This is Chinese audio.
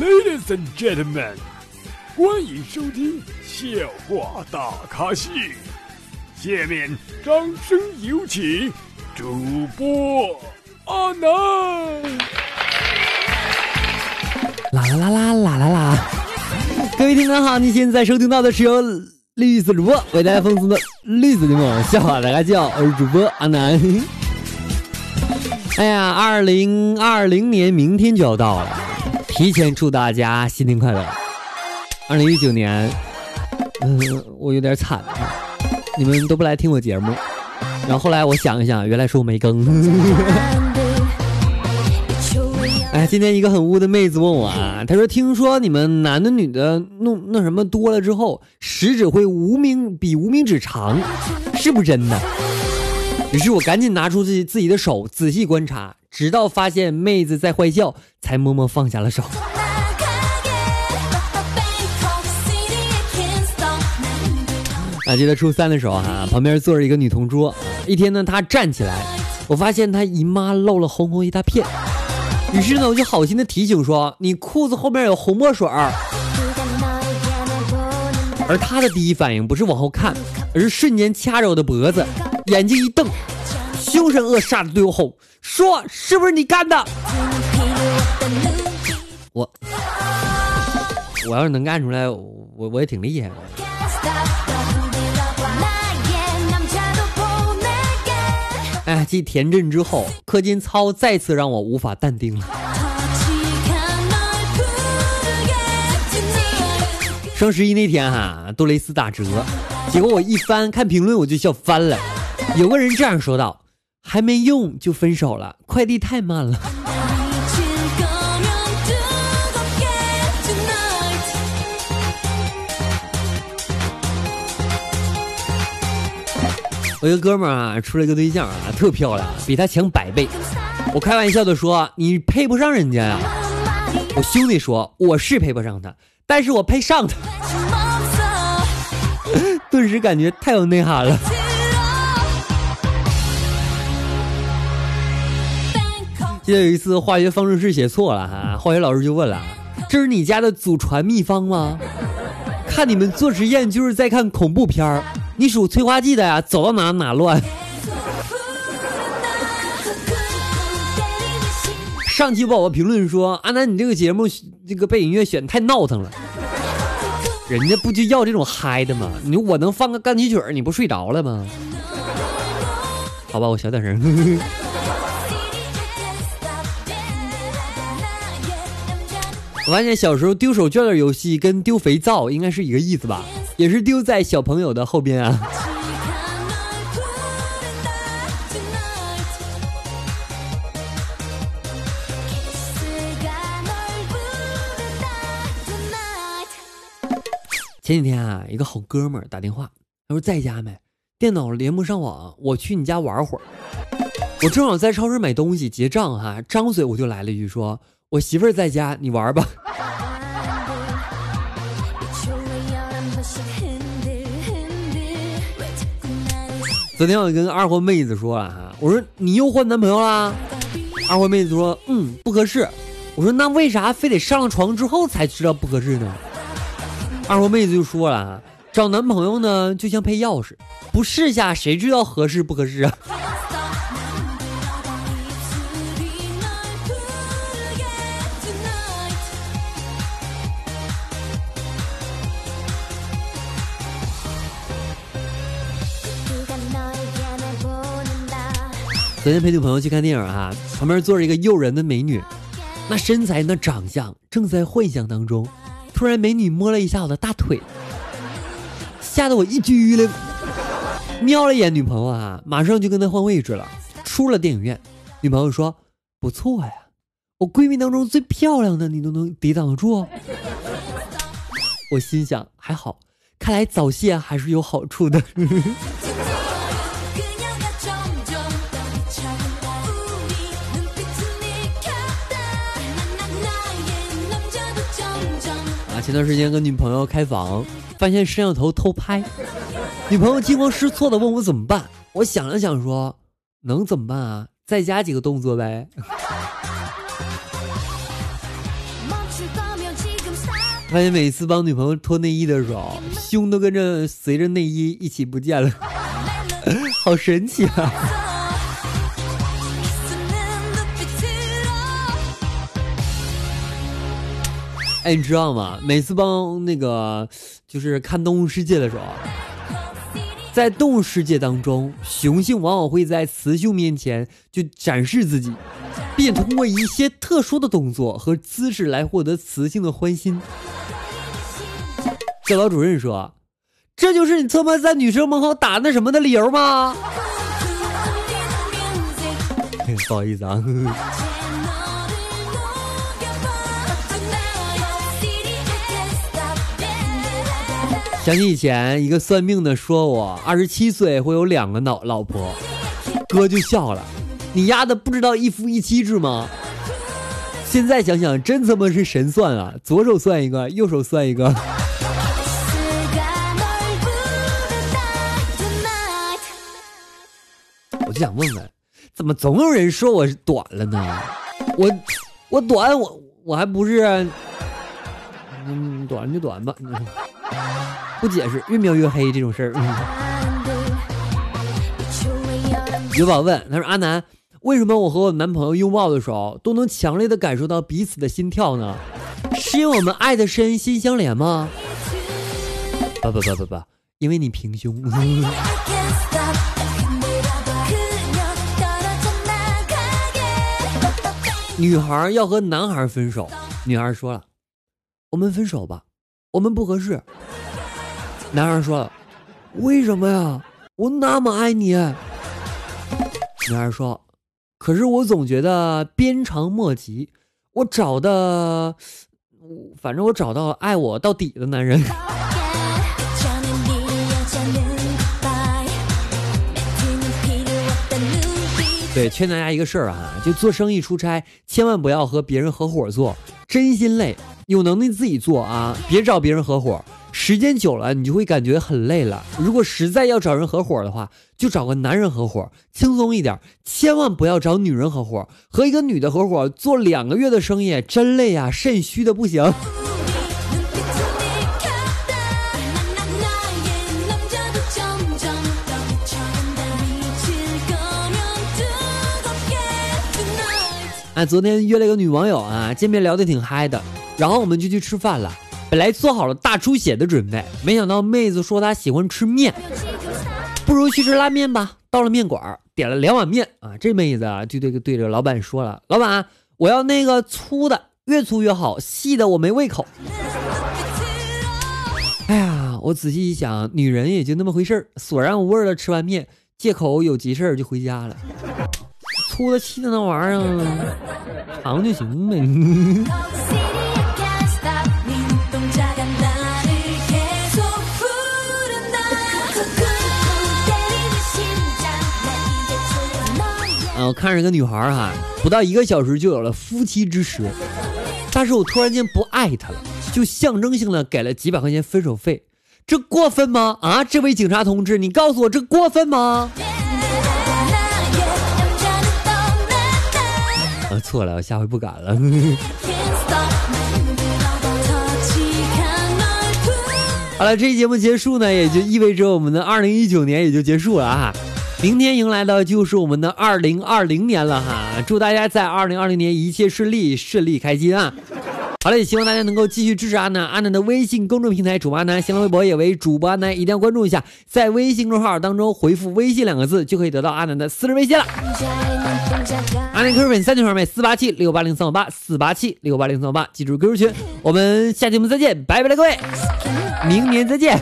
Ladies and gentlemen，欢迎收听笑话大咖秀。下面掌声有请主播阿南。啦啦啦啦啦啦啦！各位听众好，你现在收听到的是由绿色主播为大家奉送的绿色节目《笑话大家叫》，我是主播阿南。哎呀，二零二零年明天就要到了，提前祝大家新年快乐。二零一九年，嗯，我有点惨，你们都不来听我节目。然后后来我想一想，原来是我没更。哎，今天一个很污的妹子问我啊，她说：“听说你们男的女的弄那什么多了之后，食指会无名比无名指长，是不是真的？”于是我赶紧拿出自己自己的手仔细观察，直到发现妹子在坏笑，才默默放下了手。还，记得初三的时候哈，旁边坐着一个女同桌，一天呢，她站起来，我发现她姨妈漏了红红一大片。于是呢，我就好心的提醒说：“你裤子后面有红墨水儿。”而他的第一反应不是往后看，而是瞬间掐着我的脖子，眼睛一瞪，凶神恶煞的对我吼：“说是不是你干的？”我，我要是能干出来，我我也挺厉害的。哎，继田震之后，氪金操再次让我无法淡定了。双十一那天哈，杜蕾斯打折，结果我一翻看评论，我就笑翻了。有个人这样说道：“还没用就分手了，快递太慢了。”我一个哥们儿啊，处了一个对象啊，特漂亮，比他强百倍。我开玩笑的说：“你配不上人家呀。”我兄弟说：“我是配不上他，但是我配上他。”顿时感觉太有内涵了。记得有一次化学方程式写错了哈，化学老师就问了：“这是你家的祖传秘方吗？看你们做实验就是在看恐怖片儿。”你属催化剂的呀，走到哪哪乱。上期宝宝评论说：“阿南，你这个节目这个背景音乐选太闹腾了。”人家不就要这种嗨的吗？你说我能放个钢琴曲儿，你不睡着了吗？好吧，我小点声。我发现小时候丢手绢的游戏跟丢肥皂应该是一个意思吧。也是丢在小朋友的后边啊！前几天啊，一个好哥们儿打电话，他说在家没？电脑连不上网，我去你家玩会儿。我正好在超市买东西结账哈，张嘴我就来了一句说：“我媳妇儿在家，你玩吧。”昨天我跟二货妹子说了哈，我说你又换男朋友啦？二货妹子说嗯不合适。我说那为啥非得上了床之后才知道不合适呢？二货妹子就说了，找男朋友呢就像配钥匙，不试下谁知道合适不合适啊？昨天陪女朋友去看电影啊，旁边坐着一个诱人的美女，那身材那长相正在幻想当中。突然美女摸了一下我的大腿，吓得我一激灵，瞄了一眼女朋友啊，马上就跟她换位置了。出了电影院，女朋友说：“不错呀，我闺蜜当中最漂亮的你都能抵挡得住。”我心想还好，看来早泄还是有好处的。前段时间跟女朋友开房，发现摄像头偷拍，女朋友惊慌失措的问我怎么办。我想了想说，能怎么办啊？再加几个动作呗。发现每次帮女朋友脱内衣的时候，胸都跟着随着内衣一起不见了，好神奇啊！哎，你知道吗？每次帮那个就是看《动物世界》的时候，在动物世界当中，雄性往往会在雌性面前就展示自己。并通过一些特殊的动作和姿势来获得雌性的欢心。教导主任说：“这就是你特么在女生门口打那什么的理由吗？” 不好意思啊。想起以前一个算命的说我二十七岁会有两个老老婆，哥就笑了。你丫的不知道一夫一妻制吗？现在想想，真他妈是神算啊！左手算一个，右手算一个。我就想问问，怎么总有人说我是短了呢？我我短，我我还不是，嗯，短就短吧，不解释，越描越黑这种事儿。有宝问，他说阿南。为什么我和我男朋友拥抱的时候都能强烈的感受到彼此的心跳呢？是因为我们爱的深，心相连吗？不不不不不，因为你平胸。女孩要和男孩分手，女孩说了：“我们分手吧，我们不合适。”男孩说：“为什么呀？我那么爱你。”女孩说。可是我总觉得鞭长莫及，我找的，反正我找到爱我到底的男人。对，劝大家一个事儿啊，就做生意出差，千万不要和别人合伙做，真心累。有能力自己做啊，别找别人合伙。时间久了，你就会感觉很累了。如果实在要找人合伙的话，就找个男人合伙，轻松一点。千万不要找女人合伙，和一个女的合伙做两个月的生意，真累呀，肾虚的不行。哎，昨天约了一个女网友啊，见面聊得挺嗨的，然后我们就去吃饭了。本来做好了大出血的准备，没想到妹子说她喜欢吃面，不如去吃拉面吧。到了面馆，点了两碗面啊，这妹子啊就对对着老板说了：“老板，我要那个粗的，越粗越好，细的我没胃口。”哎呀，我仔细一想，女人也就那么回事儿，索然无味的吃完面，借口有急事儿就回家了。粗的细的那玩意儿，长就行呗。看着一个女孩哈，不到一个小时就有了夫妻之实，但是我突然间不爱她了，就象征性的给了几百块钱分手费，这过分吗？啊，这位警察同志，你告诉我这过分吗？啊，错了，我下回不敢了。好了，这期节目结束呢，也就意味着我们的二零一九年也就结束了啊。明天迎来的就是我们的二零二零年了哈！祝大家在二零二零年一切顺利，顺利开心啊！好了，也希望大家能够继续支持阿南，阿南的微信公众平台主播阿南，新浪微博也为主播阿南，一定要关注一下，在微信公众号当中回复“微信”两个字，就可以得到阿南的私人微信了。阿南 QQ 粉三群号妹四八七六八零三五八四八七六八零三五八，记住 QQ 群，我们下期节目再见，拜拜了各位，明年再见。